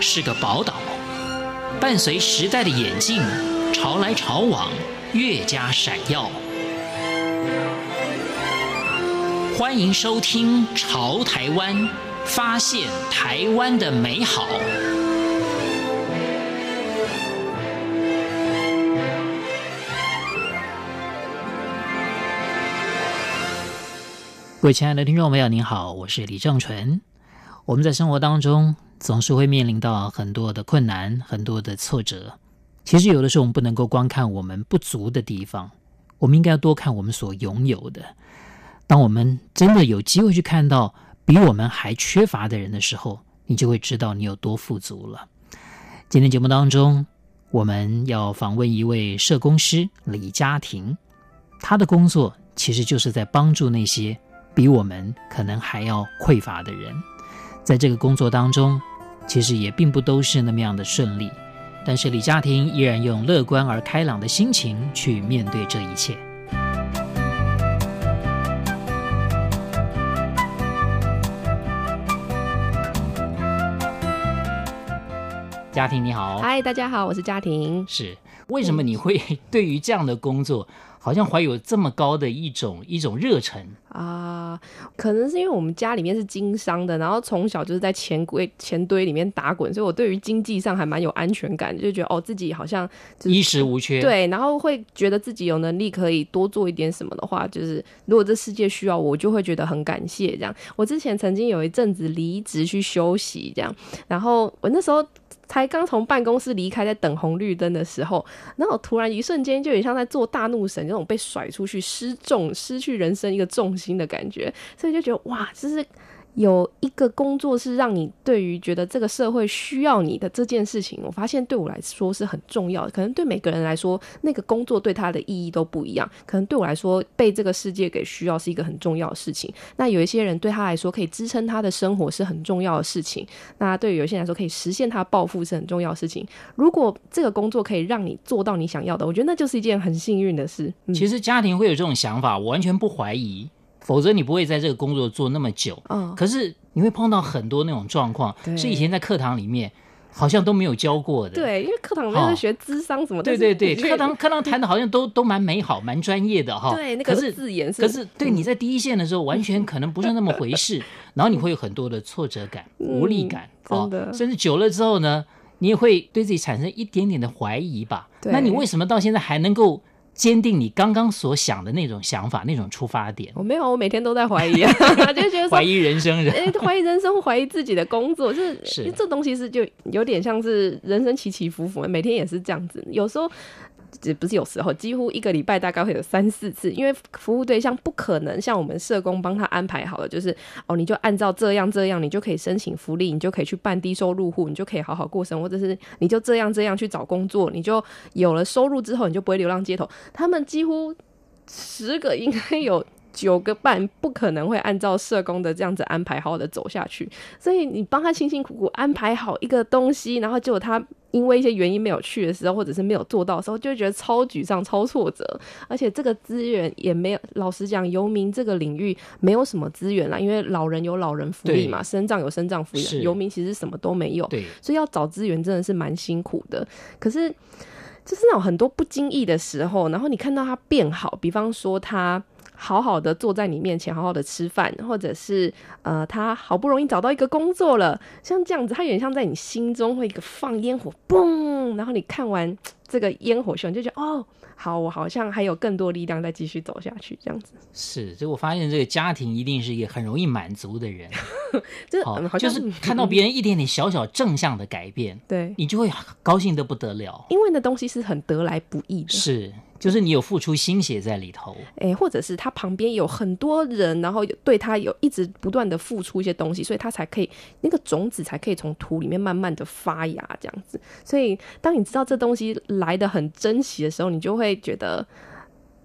是个宝岛，伴随时代的演进，潮来潮往，越加闪耀。欢迎收听《潮台湾》，发现台湾的美好。各位亲爱的听众朋友，您好，我是李正纯。我们在生活当中总是会面临到很多的困难，很多的挫折。其实有的时候我们不能够光看我们不足的地方，我们应该要多看我们所拥有的。当我们真的有机会去看到比我们还缺乏的人的时候，你就会知道你有多富足了。今天节目当中，我们要访问一位社工师李家庭，他的工作其实就是在帮助那些比我们可能还要匮乏的人。在这个工作当中，其实也并不都是那么样的顺利，但是李家庭依然用乐观而开朗的心情去面对这一切。家庭你好，嗨，大家好，我是家庭。是，为什么你会 对于这样的工作？好像怀有这么高的一种一种热忱啊、呃，可能是因为我们家里面是经商的，然后从小就是在钱柜钱堆里面打滚，所以我对于经济上还蛮有安全感，就觉得哦自己好像衣食无缺，对，然后会觉得自己有能力可以多做一点什么的话，就是如果这世界需要我，我就会觉得很感谢这样。我之前曾经有一阵子离职去休息这样，然后我那时候。才刚从办公室离开，在等红绿灯的时候，然后突然一瞬间就有点像在做大怒神那种被甩出去、失重、失去人生一个重心的感觉，所以就觉得哇，这是。有一个工作是让你对于觉得这个社会需要你的这件事情，我发现对我来说是很重要的。可能对每个人来说，那个工作对他的意义都不一样。可能对我来说，被这个世界给需要是一个很重要的事情。那有一些人对他来说，可以支撑他的生活是很重要的事情。那对于有些人来说，可以实现他的抱负是很重要的事情。如果这个工作可以让你做到你想要的，我觉得那就是一件很幸运的事。其实家庭会有这种想法，我完全不怀疑。否则你不会在这个工作做那么久。嗯，可是你会碰到很多那种状况，是以前在课堂里面好像都没有教过的。对，因为课堂里面是学智商什么的。对对 对，课堂课堂谈的好像都都蛮美好、蛮专业的哈。对，那个字眼是。可是对你在第一线的时候，完全可能不是那么回事，然后你会有很多的挫折感、无力感，真的。甚至久了之后呢，你也会对自己产生一点点的怀疑吧？那你为什么到现在还能够？坚定你刚刚所想的那种想法，那种出发点。我没有，我每天都在怀疑啊，就觉得怀疑人生人，哎，怀疑人生，怀疑自己的工作，就是，是这东西是就有点像是人生起起伏伏，每天也是这样子，有时候。也不是有时候，几乎一个礼拜大概会有三四次，因为服务对象不可能像我们社工帮他安排好了，就是哦，你就按照这样这样，你就可以申请福利，你就可以去办低收入户，你就可以好好过生活，或者是你就这样这样去找工作，你就有了收入之后，你就不会流浪街头。他们几乎十个应该有九个半不可能会按照社工的这样子安排好好的走下去，所以你帮他辛辛苦苦安排好一个东西，然后结果他。因为一些原因没有去的时候，或者是没有做到的时候，就会觉得超沮丧、超挫折。而且这个资源也没有，老实讲，游民这个领域没有什么资源啦。因为老人有老人福利嘛，生障有生障福利，游民其实什么都没有。所以要找资源真的是蛮辛苦的。可是就是那种很多不经意的时候，然后你看到他变好，比方说他。好好的坐在你面前，好好的吃饭，或者是呃，他好不容易找到一个工作了，像这样子，他有点像在你心中会一个放烟火，嘣，然后你看完这个烟火秀，你就觉得哦，好，我好像还有更多力量再继续走下去，这样子。是，所以我发现这个家庭一定是一个很容易满足的人，就好，就是 看到别人一点点小小正向的改变，对你就会高兴的不得了，因为那东西是很得来不易的，是。就是你有付出心血在里头，哎、或者是他旁边有很多人，然后对他有一直不断的付出一些东西，所以他才可以那个种子才可以从土里面慢慢的发芽这样子。所以当你知道这东西来的很珍惜的时候，你就会觉得。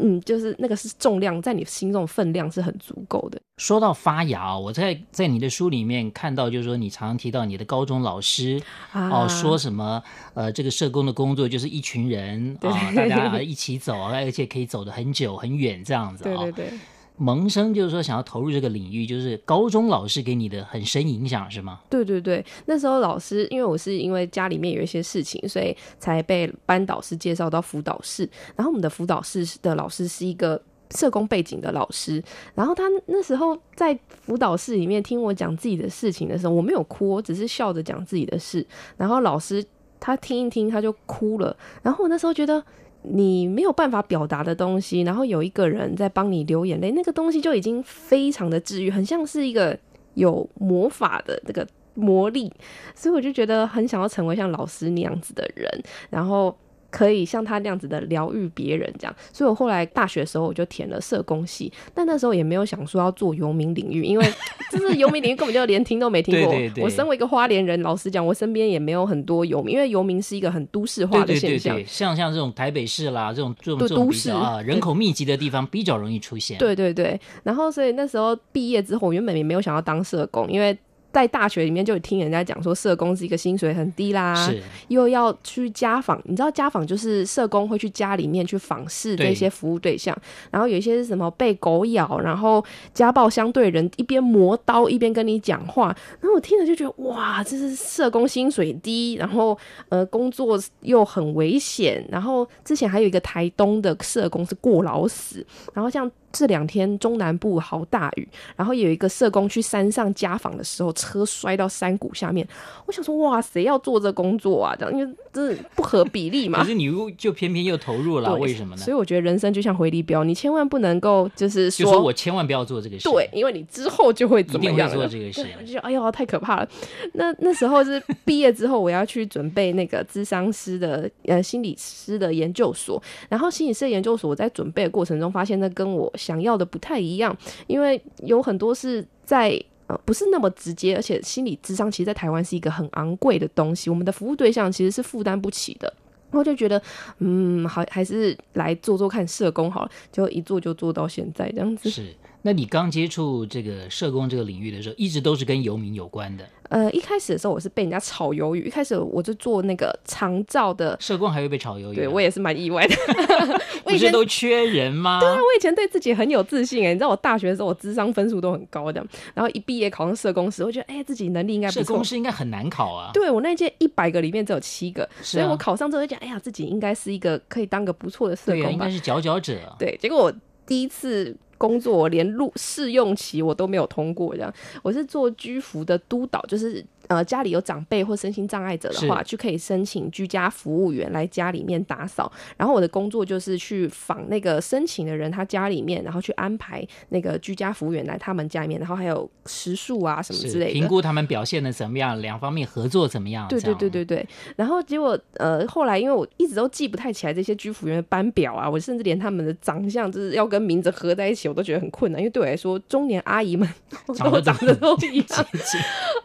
嗯，就是那个是重量，在你心中分量是很足够的。说到发芽，我在在你的书里面看到，就是说你常常提到你的高中老师啊、哦，说什么呃，这个社工的工作就是一群人啊、哦，大家 一起走，而且可以走得很久很远这样子啊。对对对。萌生就是说想要投入这个领域，就是高中老师给你的很深影响是吗？对对对，那时候老师因为我是因为家里面有一些事情，所以才被班导师介绍到辅导室。然后我们的辅导室的老师是一个社工背景的老师，然后他那时候在辅导室里面听我讲自己的事情的时候，我没有哭，我只是笑着讲自己的事。然后老师他听一听，他就哭了。然后我那时候觉得。你没有办法表达的东西，然后有一个人在帮你流眼泪，那个东西就已经非常的治愈，很像是一个有魔法的那个魔力，所以我就觉得很想要成为像老师那样子的人，然后。可以像他那样子的疗愈别人，这样，所以我后来大学的时候我就填了社工系，但那时候也没有想说要做游民领域，因为 就是游民领域根本就连听都没听过。对对对，我身为一个花莲人，老实讲，我身边也没有很多游民，因为游民是一个很都市化的现象。对对对对，像像这种台北市啦，这种这种这种比较啊人口密集的地方比较容易出现。对对对，然后所以那时候毕业之后，我原本也没有想要当社工，因为。在大学里面就听人家讲说，社工是一个薪水很低啦，是又要去家访。你知道家访就是社工会去家里面去访视这些服务对象，对，然后有一些是什么被狗咬，然后家暴相对人一边磨刀一边跟你讲话，然后我听了就觉得哇，这是社工薪水低，然后呃工作又很危险，然后之前还有一个台东的社工是过劳死，然后像。这两天中南部好大雨，然后有一个社工去山上家访的时候，车摔到山谷下面。我想说，哇，谁要做这工作啊？这样因为这不合比例嘛。可是你又就偏偏又投入了，为什么呢？所以我觉得人生就像回力镖，你千万不能够就是说，就说我千万不要做这个事。对，因为你之后就会怎么样？一定会做这个事。就哎呦，太可怕了。那那时候是毕业之后，我要去准备那个智商师的呃心理师的研究所，然后心理师的研究所，我在准备的过程中发现，那跟我。想要的不太一样，因为有很多是在呃不是那么直接，而且心理智商其实，在台湾是一个很昂贵的东西，我们的服务对象其实是负担不起的。然后就觉得，嗯，好，还是来做做看社工好了，就一做就做到现在这样子。是，那你刚接触这个社工这个领域的时候，一直都是跟游民有关的。呃，一开始的时候我是被人家炒鱿鱼，一开始我就做那个长照的社工，还会被炒鱿鱼，对我也是蛮意外的。不是都缺人吗？对啊，我以前对自己很有自信哎，你知道我大学的时候我智商分数都很高的，然后一毕业考上社工时，我觉得哎、欸、自己能力应该不错。社工师应该很难考啊。对，我那届一百个里面只有七个，所以我考上之后就讲，哎呀，自己应该是一个可以当个不错的社工应该是佼佼者。对，结果我第一次。工作我连录试用期我都没有通过，这样。我是做居服的督导，就是呃家里有长辈或身心障碍者的话，就可以申请居家服务员来家里面打扫。然后我的工作就是去访那个申请的人，他家里面，然后去安排那个居家服务员来他们家里面，然后还有食宿啊什么之类的，评估他们表现的怎么样，两方面合作怎么样？对对对对对。然后结果呃后来因为我一直都记不太起来这些居服员的班表啊，我甚至连他们的长相就是要跟名字合在一起。我都觉得很困难，因为对我来说，中年阿姨们 都长得都一样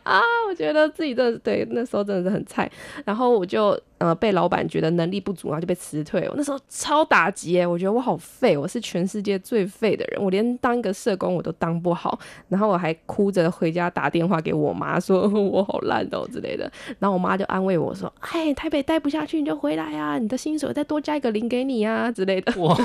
啊！我觉得自己真的对那时候真的是很菜，然后我就。呃，被老板觉得能力不足，然后就被辞退。我那时候超打击哎，我觉得我好废，我是全世界最废的人，我连当一个社工我都当不好。然后我还哭着回家打电话给我妈，说 我好烂哦之类的。然后我妈就安慰我说：“哎，台北待不下去你就回来呀，你的薪水再多加一个零给你呀之类的。”哇！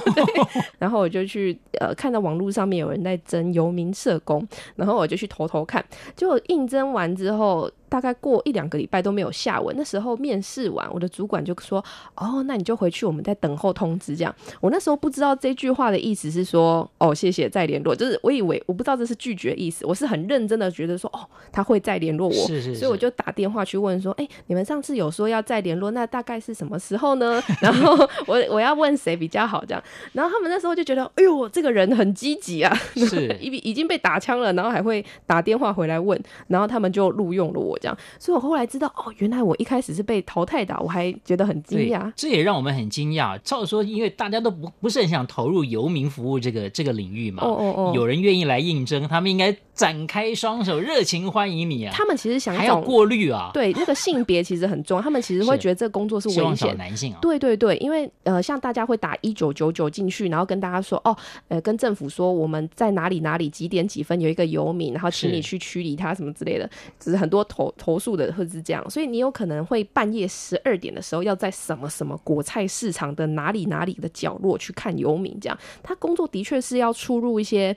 然后我就去呃，看到网络上面有人在争游民社工，然后我就去偷偷看，结果应征完之后。大概过一两个礼拜都没有下文。那时候面试完，我的主管就说：“哦，那你就回去，我们在等候通知。”这样，我那时候不知道这句话的意思是说：“哦，谢谢，再联络。”就是我以为我不知道这是拒绝的意思，我是很认真的觉得说：“哦，他会再联络我。”是是是。所以我就打电话去问说：“哎，你们上次有说要再联络，那大概是什么时候呢？” 然后我我要问谁比较好这样。然后他们那时候就觉得：“哎呦，这个人很积极啊，是 已已经被打枪了，然后还会打电话回来问。”然后他们就录用了我。这样，所以我后来知道哦，原来我一开始是被淘汰的，我还觉得很惊讶。这也让我们很惊讶。照说，因为大家都不不是很想投入游民服务这个这个领域嘛，哦哦哦，有人愿意来应征，他们应该展开双手，热情欢迎你啊。他们其实想还要过滤啊，对，那个性别其实很重要。他们其实会觉得这个工作是危险，男性啊。对对对，因为呃，像大家会打一九九九进去，然后跟大家说哦，呃，跟政府说我们在哪里哪里几点几分有一个游民，然后请你去驱离他什么之类的，只是很多投。投诉的会是这样，所以你有可能会半夜十二点的时候要在什么什么国菜市场的哪里哪里的角落去看游民，这样他工作的确是要出入一些。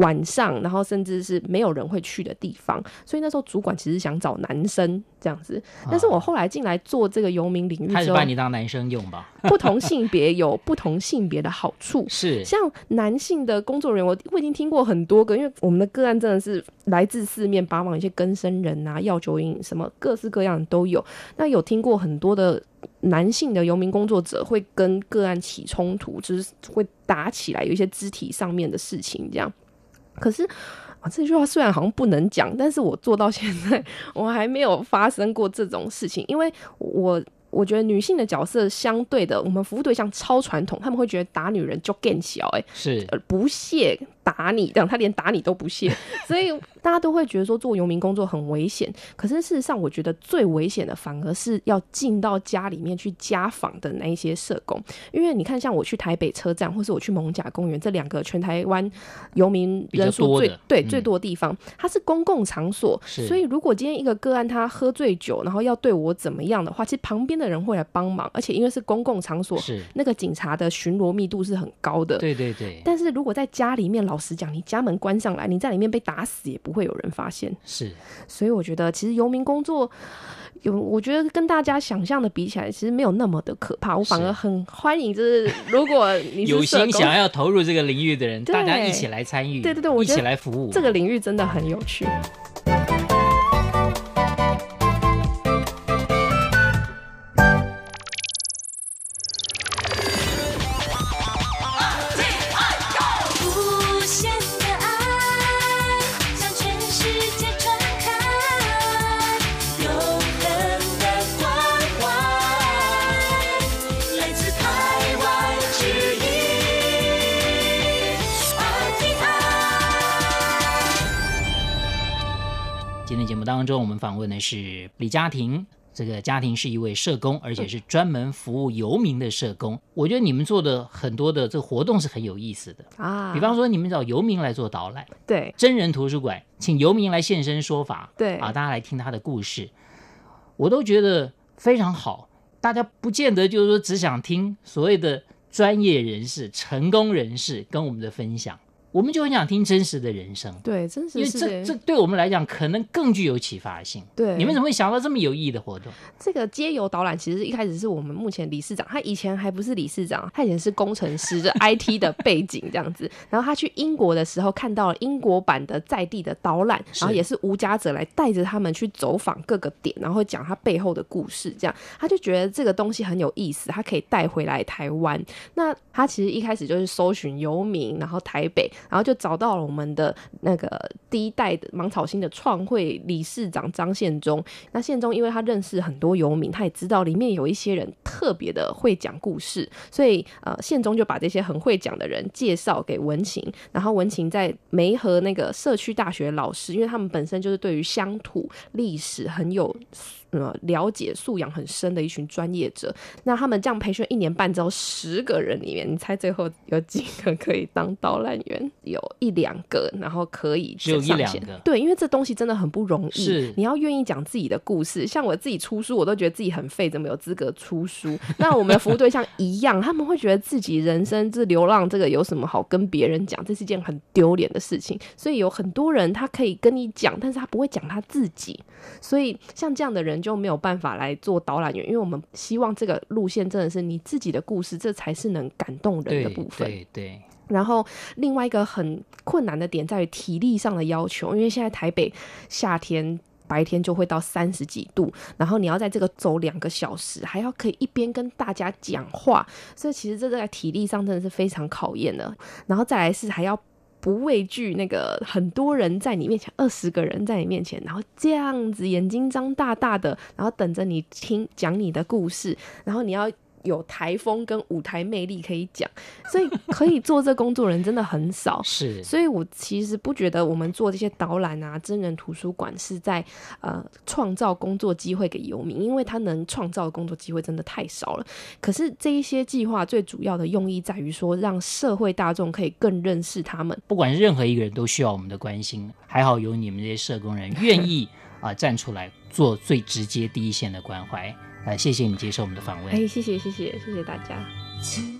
晚上，然后甚至是没有人会去的地方，所以那时候主管其实想找男生这样子。但是我后来进来做这个游民领域之后，他是把你当男生用吧？不同性别有不同性别的好处，是像男性的工作人员，我我已经听过很多个，因为我们的个案真的是来自四面八方，一些更生人啊、药酒瘾什么各式各样都有。那有听过很多的男性的游民工作者会跟个案起冲突，就是会打起来，有一些肢体上面的事情这样。可是啊，这句话虽然好像不能讲，但是我做到现在，我还没有发生过这种事情，因为我我觉得女性的角色相对的，我们服务对象超传统，他们会觉得打女人就更小，哎，是不屑。打你这样，他连打你都不屑，所以大家都会觉得说做游民工作很危险。可是事实上，我觉得最危险的反而是要进到家里面去家访的那一些社工。因为你看，像我去台北车站，或是我去蒙甲公园这两个全台湾游民人数最对、嗯、最多的地方，它是公共场所，所以如果今天一个个案他喝醉酒，然后要对我怎么样的话，其实旁边的人会来帮忙，而且因为是公共场所，是那个警察的巡逻密度是很高的。对对对。但是如果在家里面，老实讲，你家门关上来，你在里面被打死也不会有人发现。是，所以我觉得其实游民工作有，我觉得跟大家想象的比起来，其实没有那么的可怕。我反而很欢迎，就是如果你有心想要投入这个领域的人，大家一起来参与。对对对，我一起来服务。这个领域真的很有趣。当中，我们访问的是李家庭。这个家庭是一位社工，而且是专门服务游民的社工。我觉得你们做的很多的这个活动是很有意思的啊。比方说，你们找游民来做导览，对，真人图书馆，请游民来现身说法，对啊，大家来听他的故事，我都觉得非常好。大家不见得就是说只想听所谓的专业人士、成功人士跟我们的分享。我们就很想听真实的人生，对，真实，因为这这对我们来讲可能更具有启发性。对，你们怎么会想到这么有意义的活动？这个街游导览其实一开始是我们目前理事长，他以前还不是理事长，他以前是工程师，就 IT 的背景这样子。然后他去英国的时候看到了英国版的在地的导览，然后也是无家者来带着他们去走访各个点，然后讲他背后的故事，这样他就觉得这个东西很有意思，他可以带回来台湾。那他其实一开始就是搜寻游民，然后台北。然后就找到了我们的那个第一代的芒草心的创会理事长张宪忠。那宪忠因为他认识很多游民，他也知道里面有一些人特别的会讲故事，所以呃，宪忠就把这些很会讲的人介绍给文晴。然后文晴在梅河那个社区大学老师，因为他们本身就是对于乡土历史很有。呃，了解素养很深的一群专业者，那他们这样培训一年半之后，十个人里面，你猜最后有几个可以当导览员？有一两个，然后可以只有一两个。对，因为这东西真的很不容易，是你要愿意讲自己的故事。像我自己出书，我都觉得自己很废，怎么有资格出书？那我们的服务对象一样，他们会觉得自己人生这流浪这个有什么好跟别人讲？这是一件很丢脸的事情。所以有很多人他可以跟你讲，但是他不会讲他自己。所以像这样的人。就没有办法来做导览员，因为我们希望这个路线真的是你自己的故事，这才是能感动人的部分。对，对，对。然后另外一个很困难的点在于体力上的要求，因为现在台北夏天白天就会到三十几度，然后你要在这个走两个小时，还要可以一边跟大家讲话，所以其实这个在体力上真的是非常考验的。然后再来是还要。不畏惧那个很多人在你面前，二十个人在你面前，然后这样子眼睛张大大的，然后等着你听讲你的故事，然后你要。有台风跟舞台魅力可以讲，所以可以做这工作人真的很少。是，所以我其实不觉得我们做这些导览啊、真人图书馆是在呃创造工作机会给游民，因为他能创造的工作机会真的太少了。可是这一些计划最主要的用意在于说，让社会大众可以更认识他们。不管是任何一个人都需要我们的关心，还好有你们这些社工人愿意。啊站出来做最直接第一线的关怀。哎，谢谢你接受我们的访问。哎，谢谢谢谢谢谢大家。